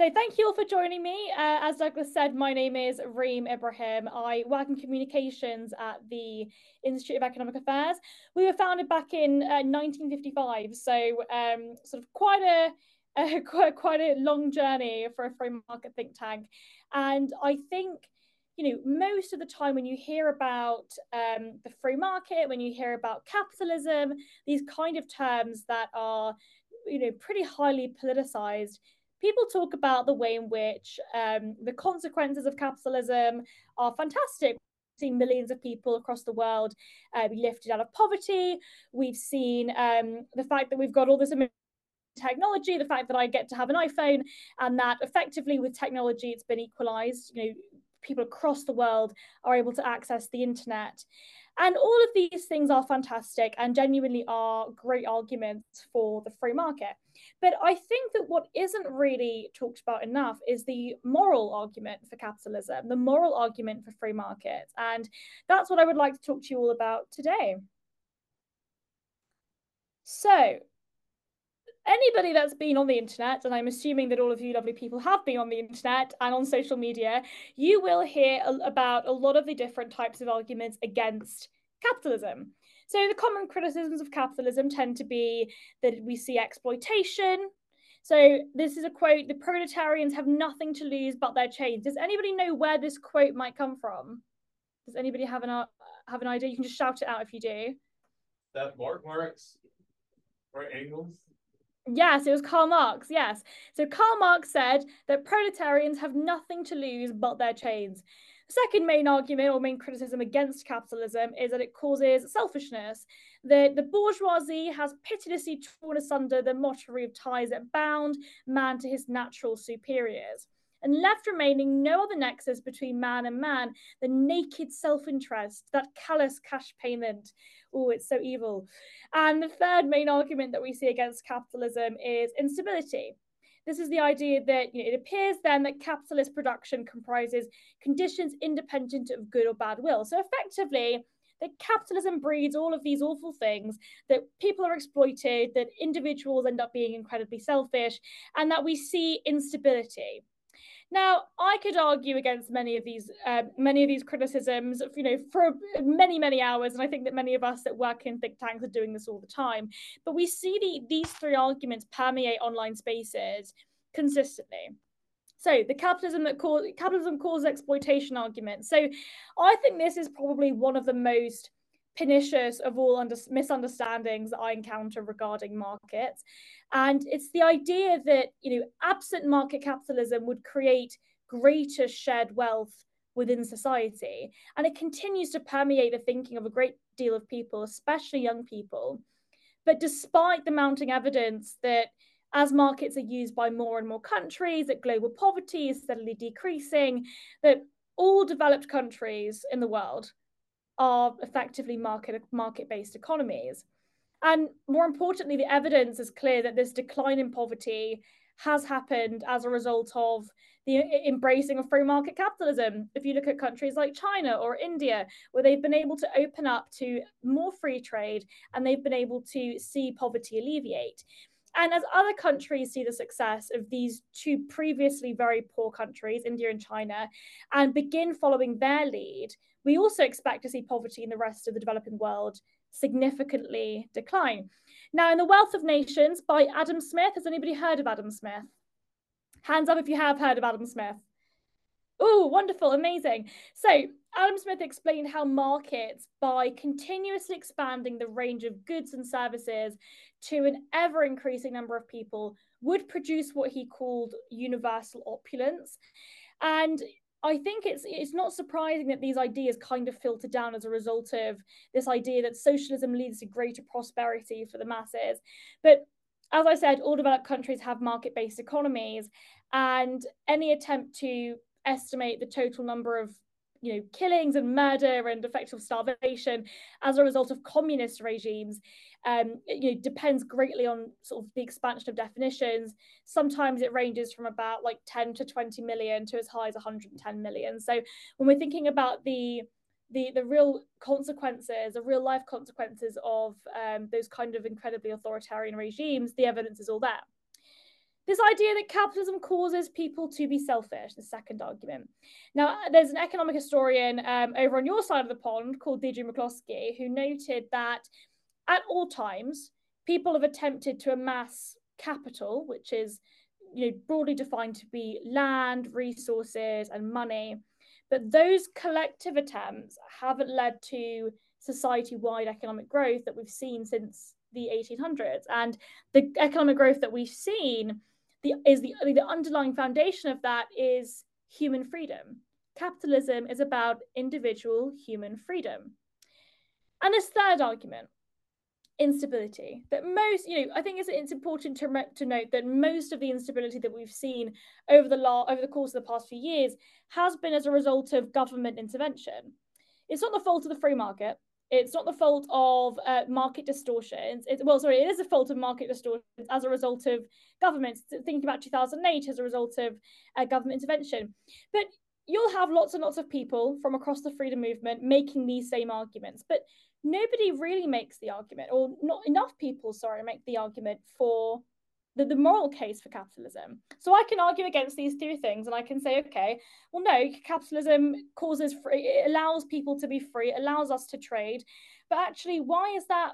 So thank you all for joining me. Uh, as Douglas said, my name is Reem Ibrahim. I work in communications at the Institute of Economic Affairs. We were founded back in uh, 1955, so um, sort of quite a, quite, quite a long journey for a free market think tank. And I think you know, most of the time when you hear about um, the free market, when you hear about capitalism, these kind of terms that are, you know, pretty highly politicized, people talk about the way in which um, the consequences of capitalism are fantastic. We've seen millions of people across the world uh, be lifted out of poverty. We've seen um, the fact that we've got all this technology, the fact that I get to have an iPhone, and that effectively with technology it's been equalized. You know, people across the world are able to access the internet. And all of these things are fantastic and genuinely are great arguments for the free market. But I think that what isn't really talked about enough is the moral argument for capitalism, the moral argument for free markets. And that's what I would like to talk to you all about today. So, anybody that's been on the internet, and I'm assuming that all of you lovely people have been on the internet and on social media, you will hear about a lot of the different types of arguments against capitalism. So the common criticisms of capitalism tend to be that we see exploitation. So this is a quote, the proletarians have nothing to lose but their chains. Does anybody know where this quote might come from? Does anybody have an uh, have an idea? You can just shout it out if you do. That Mark Marx or Engels? Yes, it was Karl Marx. Yes. So Karl Marx said that proletarians have nothing to lose but their chains. The second main argument or main criticism against capitalism is that it causes selfishness. The, the bourgeoisie has pitilessly torn asunder the mottery of ties that bound man to his natural superiors and left remaining no other nexus between man and man than naked self interest, that callous cash payment. Oh, it's so evil. And the third main argument that we see against capitalism is instability. This is the idea that you know, it appears then that capitalist production comprises conditions independent of good or bad will. So effectively, that capitalism breeds all of these awful things, that people are exploited, that individuals end up being incredibly selfish, and that we see instability. Now, I could argue against many of these, uh, many of these criticisms, you know, for many, many hours, and I think that many of us that work in think tanks are doing this all the time. But we see the, these three arguments permeate online spaces consistently. So the capitalism that cause capitalism causes exploitation argument. So I think this is probably one of the most pernicious of all under, misunderstandings that I encounter regarding markets. And it's the idea that, you know, absent market capitalism would create greater shared wealth within society. And it continues to permeate the thinking of a great deal of people, especially young people. But despite the mounting evidence that as markets are used by more and more countries, that global poverty is steadily decreasing, that all developed countries in the world are effectively market market based economies. And more importantly, the evidence is clear that this decline in poverty has happened as a result of the embracing of free market capitalism. If you look at countries like China or India, where they've been able to open up to more free trade and they've been able to see poverty alleviate. And as other countries see the success of these two previously very poor countries, India and China, and begin following their lead, we also expect to see poverty in the rest of the developing world significantly decline. Now, in The Wealth of Nations by Adam Smith, has anybody heard of Adam Smith? Hands up if you have heard of Adam Smith. Oh, wonderful, amazing. So, Adam Smith explained how markets, by continuously expanding the range of goods and services to an ever increasing number of people, would produce what he called universal opulence. And I think it's it's not surprising that these ideas kind of filter down as a result of this idea that socialism leads to greater prosperity for the masses. But as I said, all developed countries have market-based economies, and any attempt to estimate the total number of you know killings and murder and effective starvation as a result of communist regimes um, you know depends greatly on sort of the expansion of definitions. Sometimes it ranges from about like 10 to 20 million to as high as 110 million. So when we're thinking about the the the real consequences the real life consequences of um, those kind of incredibly authoritarian regimes the evidence is all there this idea that capitalism causes people to be selfish, the second argument. Now, there's an economic historian um, over on your side of the pond called Deirdre McCloskey who noted that at all times, people have attempted to amass capital, which is you know, broadly defined to be land, resources, and money. But those collective attempts haven't led to society wide economic growth that we've seen since the 1800s. And the economic growth that we've seen the, is the, the underlying foundation of that is human freedom. Capitalism is about individual human freedom. And this third argument, instability, that most, you know, I think it's, it's important to, to note that most of the instability that we've seen over the law over the course of the past few years has been as a result of government intervention. It's not the fault of the free market. It's not the fault of uh, market distortions. Well, sorry, it is a fault of market distortions as a result of governments. Thinking about 2008 as a result of uh, government intervention. But you'll have lots and lots of people from across the freedom movement making these same arguments. But nobody really makes the argument, or not enough people, sorry, make the argument for the, the moral case for capitalism. So I can argue against these two things and I can say, okay, well, no, capitalism causes free, it allows people to be free, it allows us to trade. But actually, why is that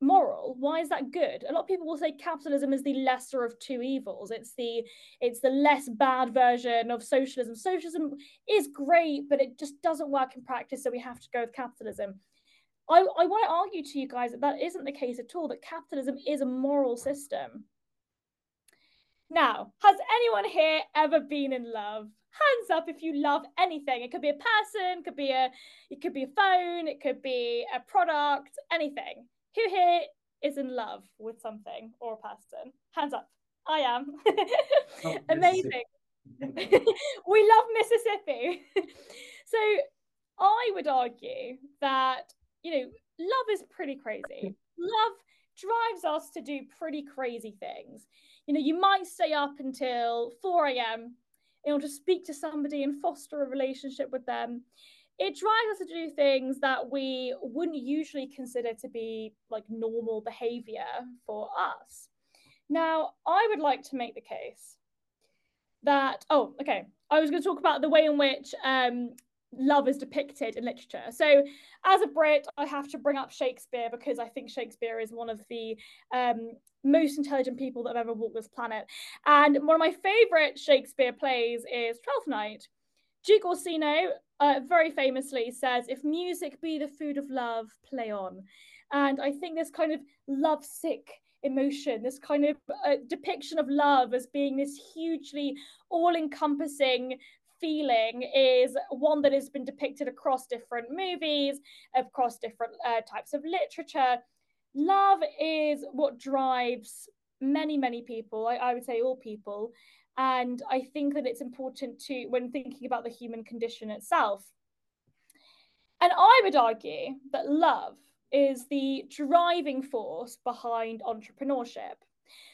moral? Why is that good? A lot of people will say capitalism is the lesser of two evils. It's the it's the less bad version of socialism. Socialism is great but it just doesn't work in practice so we have to go with capitalism. I, I want to argue to you guys that that isn't the case at all that capitalism is a moral system now, has anyone here ever been in love? Hands up if you love anything. It could be a person, could be a it could be a phone, it could be a product, anything. Who here is in love with something or a person? Hands up. I am. Oh, Amazing. we love Mississippi. so I would argue that, you know, love is pretty crazy. Love drives us to do pretty crazy things you know, you might stay up until 4 a.m. in order to speak to somebody and foster a relationship with them. It drives us to do things that we wouldn't usually consider to be like normal behavior for us. Now, I would like to make the case that, oh, okay, I was going to talk about the way in which um, love is depicted in literature. So, as a Brit, I have to bring up Shakespeare because I think Shakespeare is one of the um, most intelligent people that have ever walked this planet. And one of my favorite Shakespeare plays is Twelfth Night. Duke Orsino uh, very famously says, If music be the food of love, play on. And I think this kind of lovesick emotion, this kind of uh, depiction of love as being this hugely all encompassing feeling is one that has been depicted across different movies, across different uh, types of literature. Love is what drives many, many people, I, I would say all people. And I think that it's important to, when thinking about the human condition itself. And I would argue that love is the driving force behind entrepreneurship.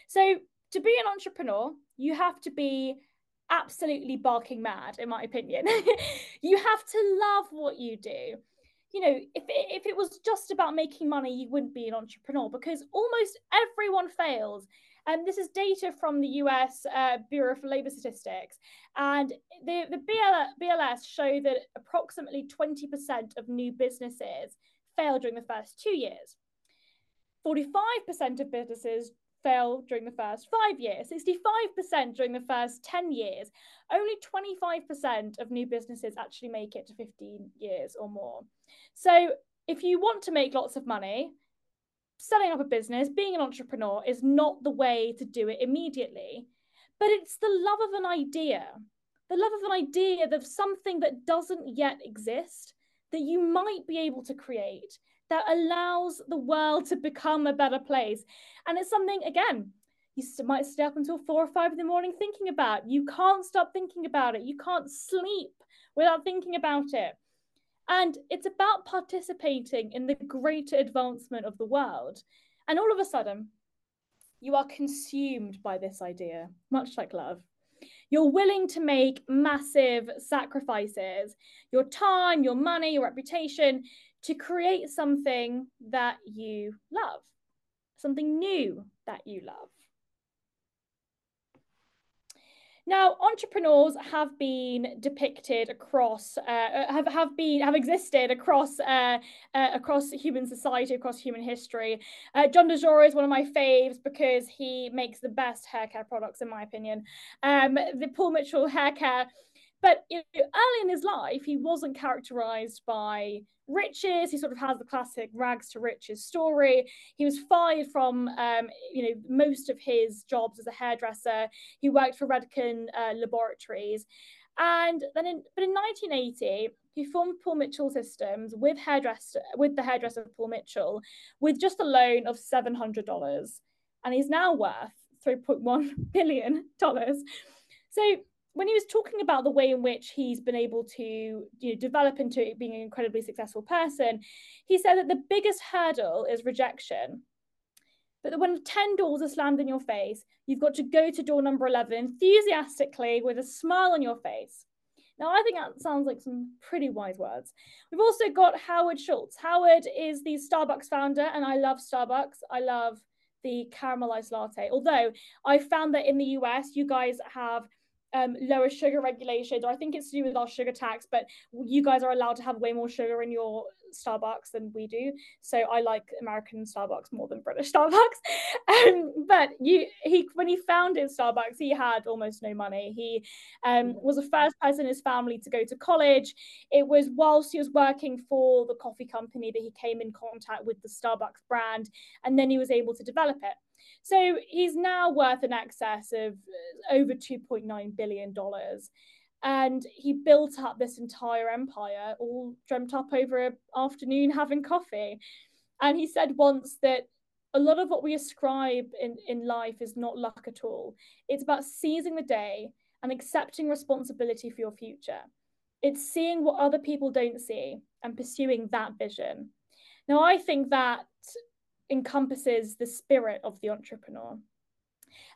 So, to be an entrepreneur, you have to be absolutely barking mad, in my opinion. you have to love what you do. You know, if it, if it was just about making money, you wouldn't be an entrepreneur because almost everyone fails. And this is data from the US uh, Bureau of Labor Statistics. And the, the BL, BLS show that approximately 20% of new businesses fail during the first two years. 45% of businesses fail during the first five years, 65% during the first 10 years. Only 25% of new businesses actually make it to 15 years or more. So, if you want to make lots of money, setting up a business, being an entrepreneur is not the way to do it immediately, but it's the love of an idea, the love of an idea of something that doesn't yet exist that you might be able to create that allows the world to become a better place. And it's something, again, you might stay up until four or five in the morning thinking about. You can't stop thinking about it. You can't sleep without thinking about it. And it's about participating in the greater advancement of the world. And all of a sudden, you are consumed by this idea, much like love. You're willing to make massive sacrifices your time, your money, your reputation to create something that you love, something new that you love. Now, entrepreneurs have been depicted across, uh, have have been have existed across uh, uh, across human society, across human history. Uh, John DeJoria is one of my faves because he makes the best hair care products, in my opinion. Um, the Paul Mitchell hair care but you know, early in his life, he wasn't characterized by riches. He sort of has the classic rags to riches story. He was fired from, um, you know, most of his jobs as a hairdresser. He worked for Redken uh, Laboratories, and then, in, but in 1980, he formed Paul Mitchell Systems with hairdresser with the hairdresser Paul Mitchell, with just a loan of seven hundred dollars, and he's now worth three point one billion dollars. So when he was talking about the way in which he's been able to you know develop into being an incredibly successful person he said that the biggest hurdle is rejection. But that when 10 doors are slammed in your face you've got to go to door number 11 enthusiastically with a smile on your face. Now i think that sounds like some pretty wise words. We've also got howard schultz. Howard is the starbucks founder and i love starbucks. I love the caramelized latte. Although i found that in the us you guys have um, lower sugar regulations, or I think it's to do with our sugar tax, but you guys are allowed to have way more sugar in your Starbucks than we do. So I like American Starbucks more than British Starbucks. Um, but you, he, when he founded Starbucks, he had almost no money. He um, was the first person in his family to go to college. It was whilst he was working for the coffee company that he came in contact with the Starbucks brand, and then he was able to develop it. So he's now worth an excess of uh, over $2.9 billion. And he built up this entire empire, all dreamt up over an afternoon having coffee. And he said once that a lot of what we ascribe in, in life is not luck at all. It's about seizing the day and accepting responsibility for your future. It's seeing what other people don't see and pursuing that vision. Now, I think that encompasses the spirit of the entrepreneur.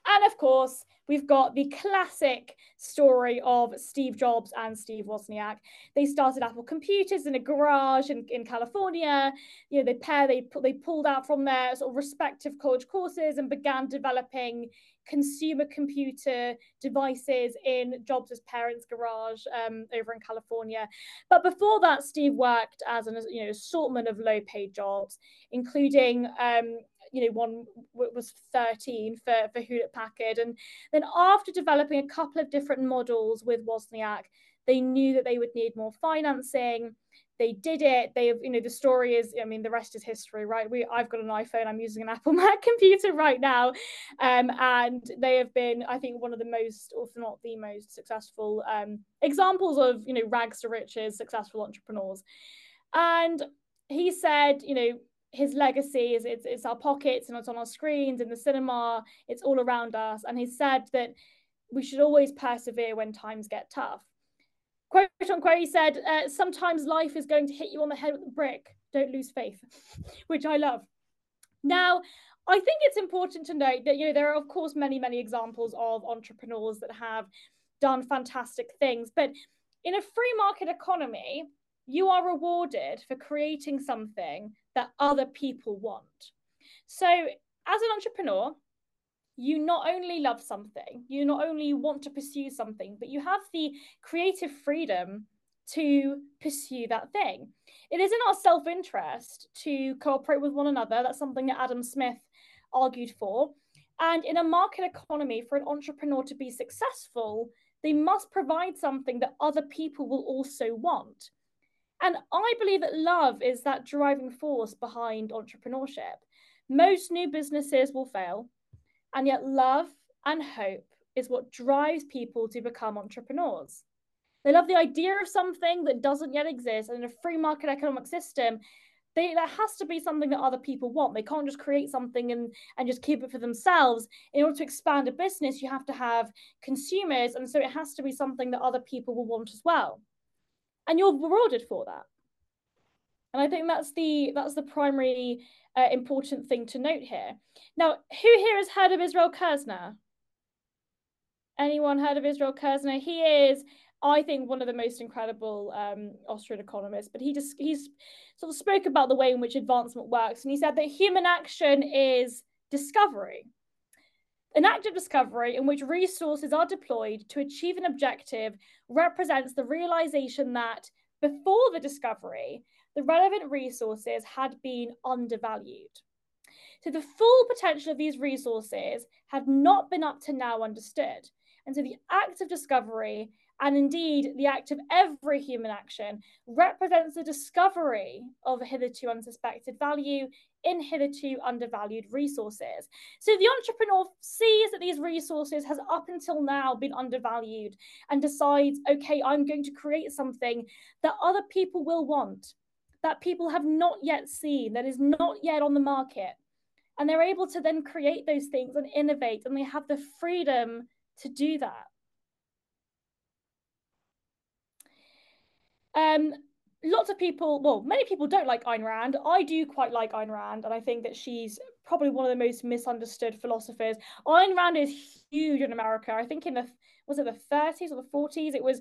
And of course, we've got the classic story of Steve Jobs and Steve Wozniak. They started Apple Computers in a garage in, in California. You know, they pair they they pulled out from their sort of respective college courses and began developing consumer computer devices in Jobs' parents' garage um, over in California. But before that, Steve worked as an you know assortment of low-paid jobs, including um, you know one was 13 for for Hewlett Packard, and then after developing a couple of different models with Wozniak, they knew that they would need more financing. They did it. They have you know the story is i mean the rest is history right? We i've got an iphone. I'm using an apple mac computer right now. Um, and they have been i think one of the most if not the most successful um, examples of you know rags to riches successful entrepreneurs. And he said you know his legacy is it's, it's our pockets and it's on our screens in the cinema it's all around us and he said that we should always persevere when times get tough quote unquote, he said, uh, sometimes life is going to hit you on the head with a brick. Don't lose faith, which I love. Now, I think it's important to note that you know there are of course many many examples of entrepreneurs that have done fantastic things, but in a free market economy, you are rewarded for creating something that other people want. So, as an entrepreneur, you not only love something, you not only want to pursue something, but you have the creative freedom to pursue that thing. It is in our self interest to cooperate with one another. That's something that Adam Smith argued for. And in a market economy, for an entrepreneur to be successful, they must provide something that other people will also want. And I believe that love is that driving force behind entrepreneurship. Most new businesses will fail. And yet, love and hope is what drives people to become entrepreneurs. They love the idea of something that doesn't yet exist. And in a free market economic system, they, there has to be something that other people want. They can't just create something and, and just keep it for themselves. In order to expand a business, you have to have consumers. And so it has to be something that other people will want as well. And you're rewarded for that. And I think that's the that's the primary uh, important thing to note here. Now, who here has heard of Israel Kirzner? Anyone heard of Israel Kirzner? He is, I think, one of the most incredible um, Austrian economists. But he just he's sort of spoke about the way in which advancement works, and he said that human action is discovery. An act of discovery in which resources are deployed to achieve an objective represents the realization that before the discovery, the relevant resources had been undervalued. So the full potential of these resources had not been up to now understood. And so the act of discovery, and indeed the act of every human action, represents the discovery of a hitherto unsuspected value in hitherto undervalued resources. So the entrepreneur sees that these resources has up until now been undervalued and decides, okay, I'm going to create something that other people will want, that people have not yet seen, that is not yet on the market and they're able to then create those things and innovate and they have the freedom to do that um lots of people well many people don't like Ayn Rand. I do quite like Ayn Rand and I think that she's probably one of the most misunderstood philosophers. Ayn Rand is huge in America. I think in the was it the 30s or the 40s it was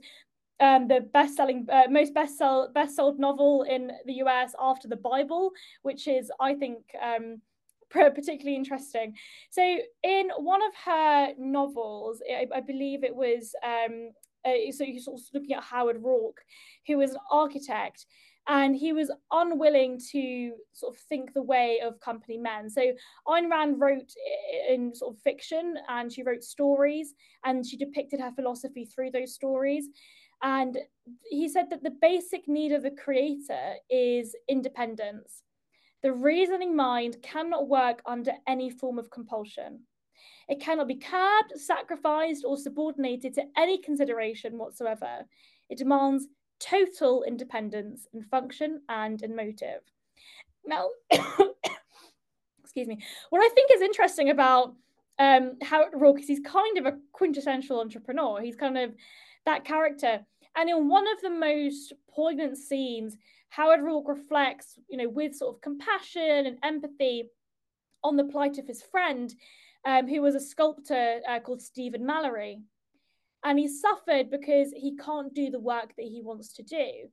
um, the best-selling, uh, most best-sell, best-sold novel in the US after the Bible, which is, I think, um, particularly interesting. So, in one of her novels, I, I believe it was, um, uh, so you're sort of looking at Howard Roark, who was an architect, and he was unwilling to sort of think the way of company men. So Ayn Rand wrote in sort of fiction, and she wrote stories, and she depicted her philosophy through those stories. And he said that the basic need of the creator is independence the reasoning mind cannot work under any form of compulsion. It cannot be curbed, sacrificed, or subordinated to any consideration whatsoever. It demands total independence in function and in motive. Now, excuse me, what I think is interesting about um, Howard Roark is he's kind of a quintessential entrepreneur. He's kind of that character. And in one of the most poignant scenes, Howard Roark reflects, you know, with sort of compassion and empathy on the plight of his friend, um, who was a sculptor uh, called Steven Mallory. And he suffered because he can't do the work that he wants to do.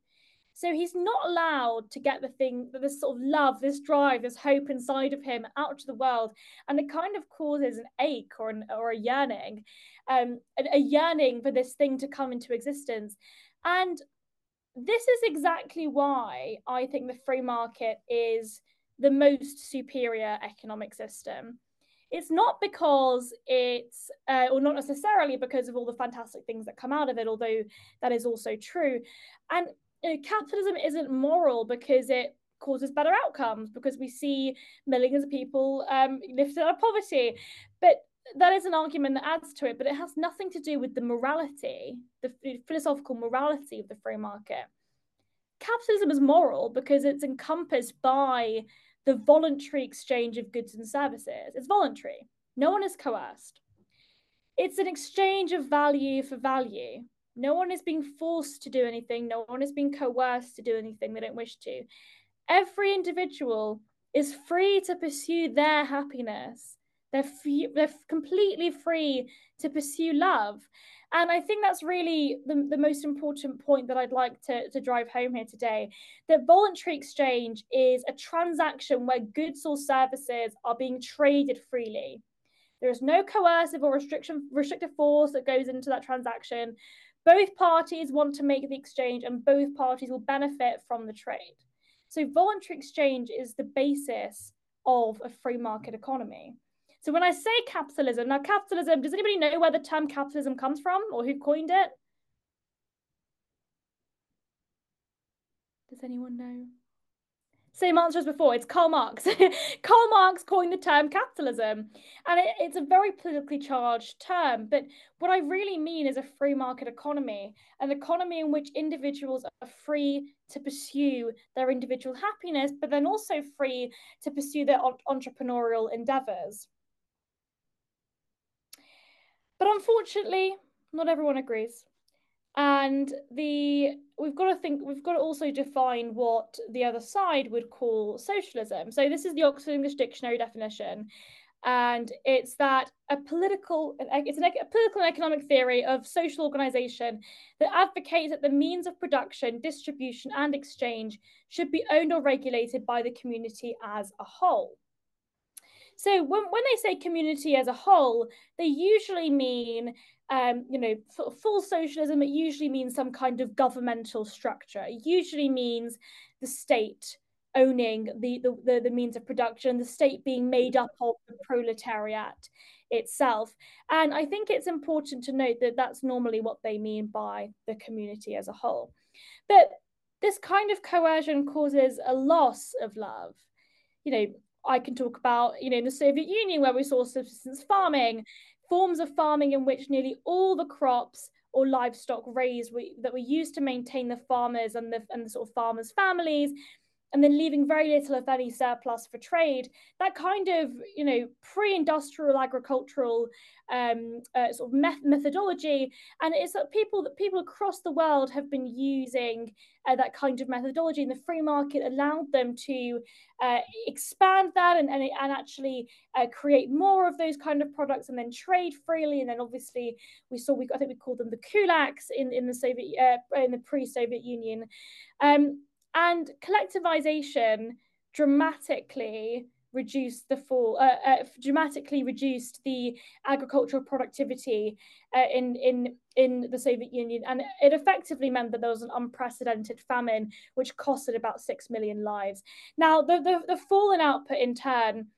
So he's not allowed to get the thing, this sort of love, this drive, this hope inside of him out to the world. And it kind of causes an ache or, an, or a yearning, um, a, a yearning for this thing to come into existence. And this is exactly why I think the free market is the most superior economic system. It's not because it's, uh, or not necessarily because of all the fantastic things that come out of it, although that is also true. And you know, capitalism isn't moral because it causes better outcomes, because we see millions of people um, lifted out of poverty. But that is an argument that adds to it, but it has nothing to do with the morality, the philosophical morality of the free market. Capitalism is moral because it's encompassed by the voluntary exchange of goods and services. It's voluntary, no one is coerced. It's an exchange of value for value. No one is being forced to do anything, no one is being coerced to do anything they don't wish to. Every individual is free to pursue their happiness they're, they're completely free to pursue love. And I think that's really the, the most important point that I'd like to, to drive home here today that voluntary exchange is a transaction where goods or services are being traded freely. There is no coercive or restriction, restrictive force that goes into that transaction. Both parties want to make the exchange, and both parties will benefit from the trade. So, voluntary exchange is the basis of a free market economy. So when I say capitalism, now capitalism, does anybody know where the term capitalism comes from or who coined it? Does anyone know? Same answer as before, it's Karl Marx. Karl Marx coined the term capitalism, and it, it's a very politically charged term. But what I really mean is a free market economy, an economy in which individuals are free to pursue their individual happiness, but then also free to pursue their entrepreneurial endeavors. But unfortunately, not everyone agrees. And the we've got to think we've got to also define what the other side would call socialism. So this is the Oxford English Dictionary definition, and it's that a political it's an, a political and economic theory of social organization that advocates that the means of production, distribution, and exchange should be owned or regulated by the community as a whole. So when, when they say community as a whole, they usually mean um, you know, full socialism, it usually means some kind of governmental structure. It usually means the state owning the, the, the, the means of production, the state being made up of the proletariat itself. And I think it's important to note that that's normally what they mean by the community as a whole. But this kind of coercion causes a loss of love. You know, I can talk about, you know, in the Soviet Union where we saw subsistence farming, forms of farming in which nearly all the crops or livestock raised we, that were used to maintain the farmers and the, and the sort of farmers' families and then leaving very little of any surplus for trade. That kind of, you know, pre-industrial agricultural um, uh, sort of met- methodology, and it's that people that people across the world have been using uh, that kind of methodology, and the free market allowed them to uh, expand that and and, and actually uh, create more of those kind of products, and then trade freely. And then obviously we saw we I think we called them the kulaks in in the Soviet uh, in the pre-Soviet Union. Um, and collectivization dramatically reduced the fall, uh, uh, dramatically reduced the agricultural productivity uh, in in in the Soviet Union, and it effectively meant that there was an unprecedented famine, which costed about six million lives. Now, the the, the fall in output in turn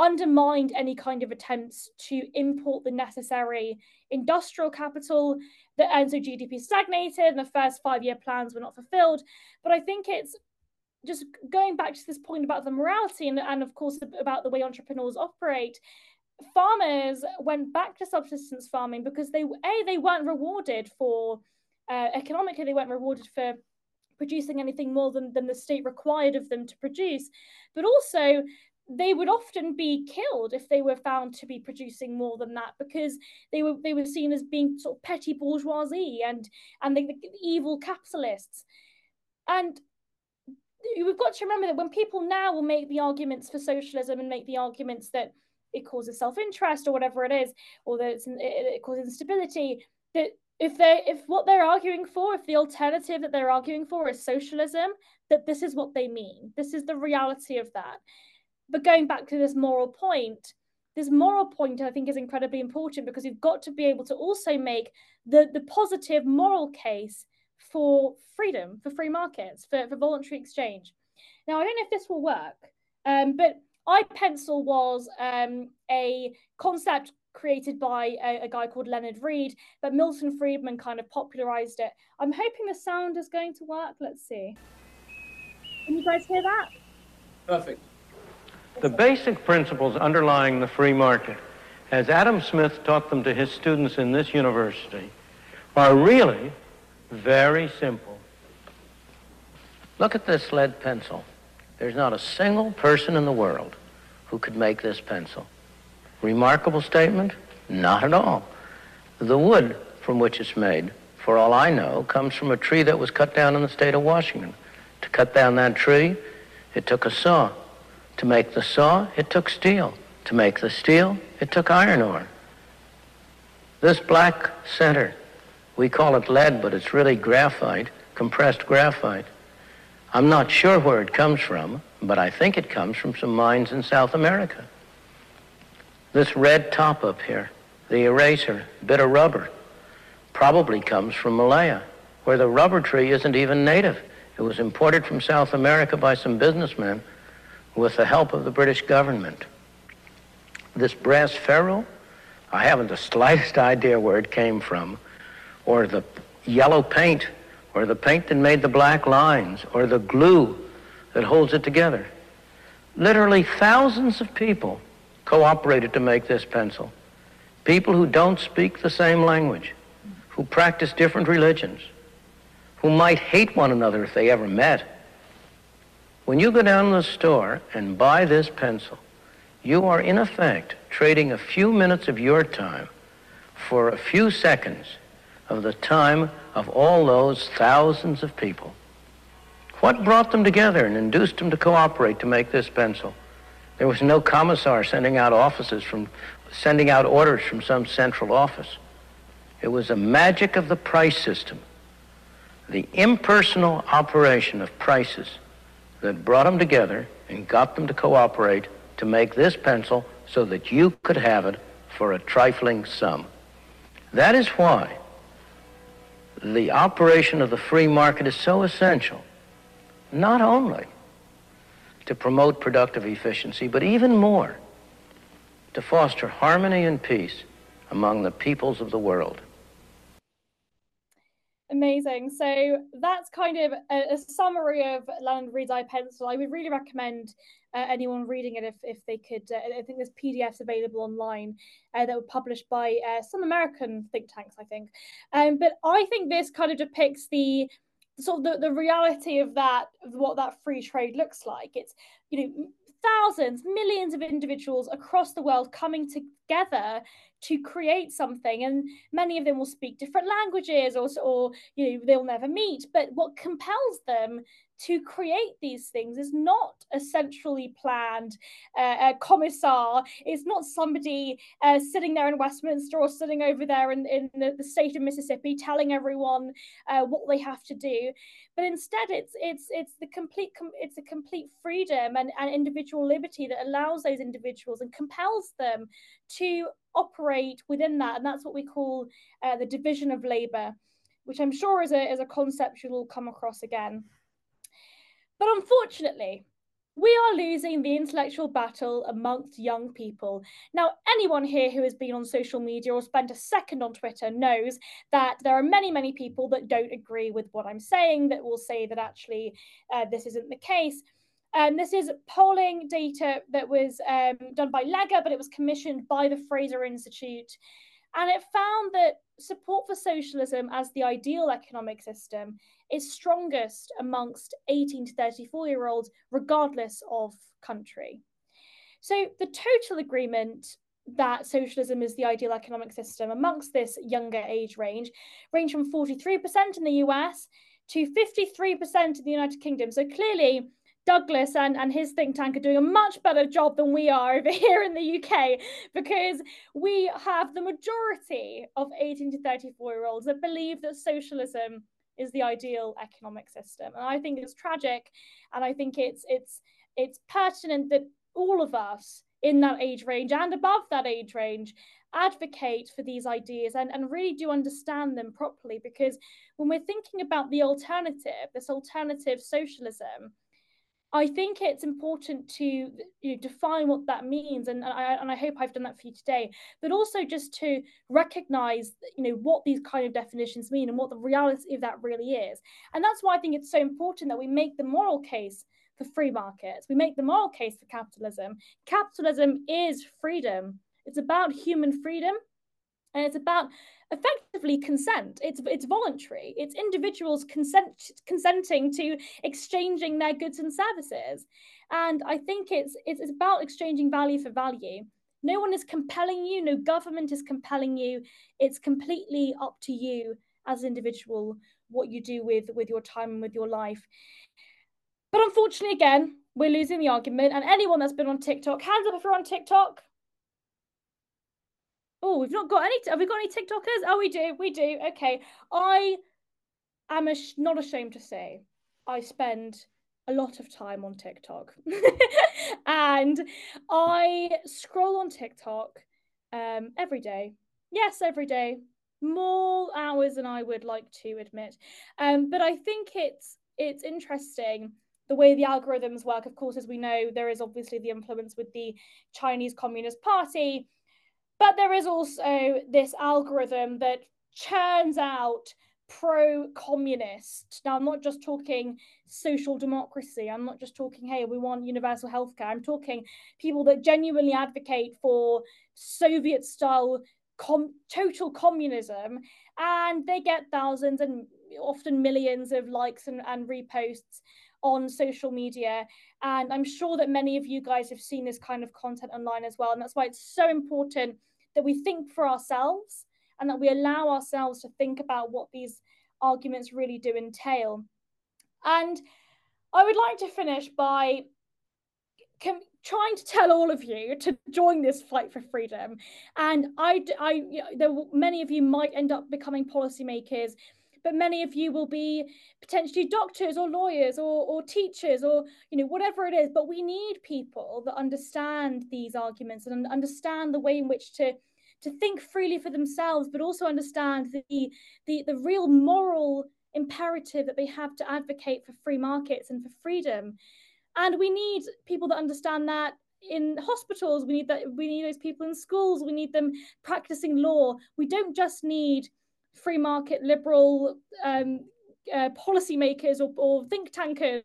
undermined any kind of attempts to import the necessary industrial capital. That and so GDP stagnated and the first five year plans were not fulfilled. But I think it's just going back to this point about the morality and, and of course about the way entrepreneurs operate. Farmers went back to subsistence farming because they a they weren't rewarded for uh, economically they weren't rewarded for producing anything more than, than the state required of them to produce. But also they would often be killed if they were found to be producing more than that because they were they were seen as being sort of petty bourgeoisie and and the, the evil capitalists. And we've got to remember that when people now will make the arguments for socialism and make the arguments that it causes self-interest or whatever it is or that it, it causes instability that if they if what they're arguing for if the alternative that they're arguing for is socialism that this is what they mean. This is the reality of that but going back to this moral point, this moral point I think is incredibly important because you've got to be able to also make the, the positive moral case for freedom, for free markets, for, for voluntary exchange. Now, I don't know if this will work, um, but iPencil was um, a concept created by a, a, guy called Leonard Read, but Milton Friedman kind of popularized it. I'm hoping the sound is going to work. Let's see. Can you guys hear that? Perfect. The basic principles underlying the free market, as Adam Smith taught them to his students in this university, are really very simple. Look at this lead pencil. There's not a single person in the world who could make this pencil. Remarkable statement? Not at all. The wood from which it's made, for all I know, comes from a tree that was cut down in the state of Washington. To cut down that tree, it took a saw. To make the saw, it took steel. To make the steel, it took iron ore. This black center, we call it lead, but it's really graphite, compressed graphite. I'm not sure where it comes from, but I think it comes from some mines in South America. This red top up here, the eraser, bit of rubber, probably comes from Malaya, where the rubber tree isn't even native. It was imported from South America by some businessmen with the help of the British government. This brass ferrule, I haven't the slightest idea where it came from, or the yellow paint, or the paint that made the black lines, or the glue that holds it together. Literally thousands of people cooperated to make this pencil. People who don't speak the same language, who practice different religions, who might hate one another if they ever met. When you go down to the store and buy this pencil, you are in effect trading a few minutes of your time for a few seconds of the time of all those thousands of people. What brought them together and induced them to cooperate to make this pencil? There was no commissar sending out offices from sending out orders from some central office. It was a magic of the price system, the impersonal operation of prices that brought them together and got them to cooperate to make this pencil so that you could have it for a trifling sum. That is why the operation of the free market is so essential, not only to promote productive efficiency, but even more to foster harmony and peace among the peoples of the world. Amazing. So that's kind of a, a summary of Leonard Read's iPencil. I would really recommend uh, anyone reading it if, if they could. Uh, I think there's PDFs available online uh, that were published by uh, some American think tanks, I think. Um, but I think this kind of depicts the sort of the, the reality of that, of what that free trade looks like. It's, you know, thousands, millions of individuals across the world coming together to create something and many of them will speak different languages or, or you know they'll never meet. But what compels them to create these things is not a centrally planned uh, commissar. It's not somebody uh, sitting there in Westminster or sitting over there in, in the, the state of Mississippi telling everyone uh, what they have to do. But instead, it's it's it's the complete it's a complete freedom and, and individual liberty that allows those individuals and compels them to operate within that, and that's what we call uh, the division of labor, which I'm sure is a is a concept you'll come across again. But unfortunately, we are losing the intellectual battle amongst young people. Now, anyone here who has been on social media or spent a second on Twitter knows that there are many, many people that don't agree with what I'm saying, that will say that actually uh, this isn't the case. And um, this is polling data that was um, done by Leger, but it was commissioned by the Fraser Institute. And it found that support for socialism as the ideal economic system is strongest amongst 18 to 34 year olds, regardless of country. So the total agreement that socialism is the ideal economic system amongst this younger age range range from 43% in the US to 53% in the United Kingdom. So clearly, Douglas and, and his think tank are doing a much better job than we are over here in the UK because we have the majority of 18 to 34 year olds that believe that socialism is the ideal economic system. And I think it's tragic and I think it's it's it's pertinent that all of us in that age range and above that age range advocate for these ideas and, and really do understand them properly because when we're thinking about the alternative, this alternative socialism, I think it's important to you know, define what that means, and I, and I hope I've done that for you today. But also just to recognise, you know, what these kind of definitions mean and what the reality of that really is. And that's why I think it's so important that we make the moral case for free markets. We make the moral case for capitalism. Capitalism is freedom. It's about human freedom, and it's about effectively consent. It's it's voluntary. It's individuals consent consenting to exchanging their goods and services. And I think it's it's, it's about exchanging value for value. No one is compelling you, no government is compelling you. It's completely up to you as an individual what you do with with your time and with your life. But unfortunately, again, we're losing the argument. And anyone that's been on TikTok, hands up if you're on TikTok. Oh, we've not got any. Have we got any TikTokers? Oh, we do. We do. Okay. I am ash- not ashamed to say I spend a lot of time on TikTok, and I scroll on TikTok um, every day. Yes, every day. More hours than I would like to admit. Um, but I think it's it's interesting the way the algorithms work. Of course, as we know, there is obviously the influence with the Chinese Communist Party but there is also this algorithm that churns out pro communist. Now, I'm not just talking social democracy. I'm not just talking, hey, we want universal healthcare. I'm talking people that genuinely advocate for Soviet style com- total communism. And they get thousands and often millions of likes and, and reposts on social media. And I'm sure that many of you guys have seen this kind of content online as well. And that's why it's so important that we think for ourselves and that we allow ourselves to think about what these arguments really do entail. And I would like to finish by com- trying to tell all of you to join this fight for freedom. And I, I, you know, there many of you might end up becoming policymakers, but many of you will be potentially doctors or lawyers or, or teachers or you know whatever it is. But we need people that understand these arguments and understand the way in which to to think freely for themselves but also understand the the, the real moral imperative that they have to advocate for free markets and for freedom. And we need people that understand that in hospitals. We need that we need those people in schools. We need them practicing law. We don't just need free market liberal um, uh, policymakers or, or think tankers.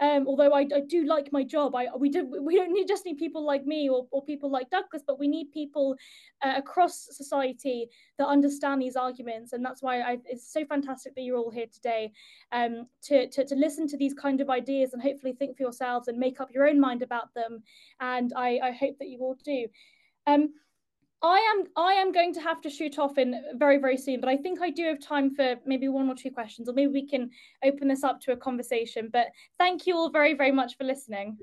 Um, although I, I, do like my job, I we do we don't need just need people like me or, or people like Douglas, but we need people uh, across society that understand these arguments, and that's why I, it's so fantastic that you're all here today um, to, to to listen to these kind of ideas and hopefully think for yourselves and make up your own mind about them. And I, I hope that you all do. Um, I am I am going to have to shoot off in very very soon, but I think I do have time for maybe one or two questions, or maybe we can open this up to a conversation. But thank you all very very much for listening.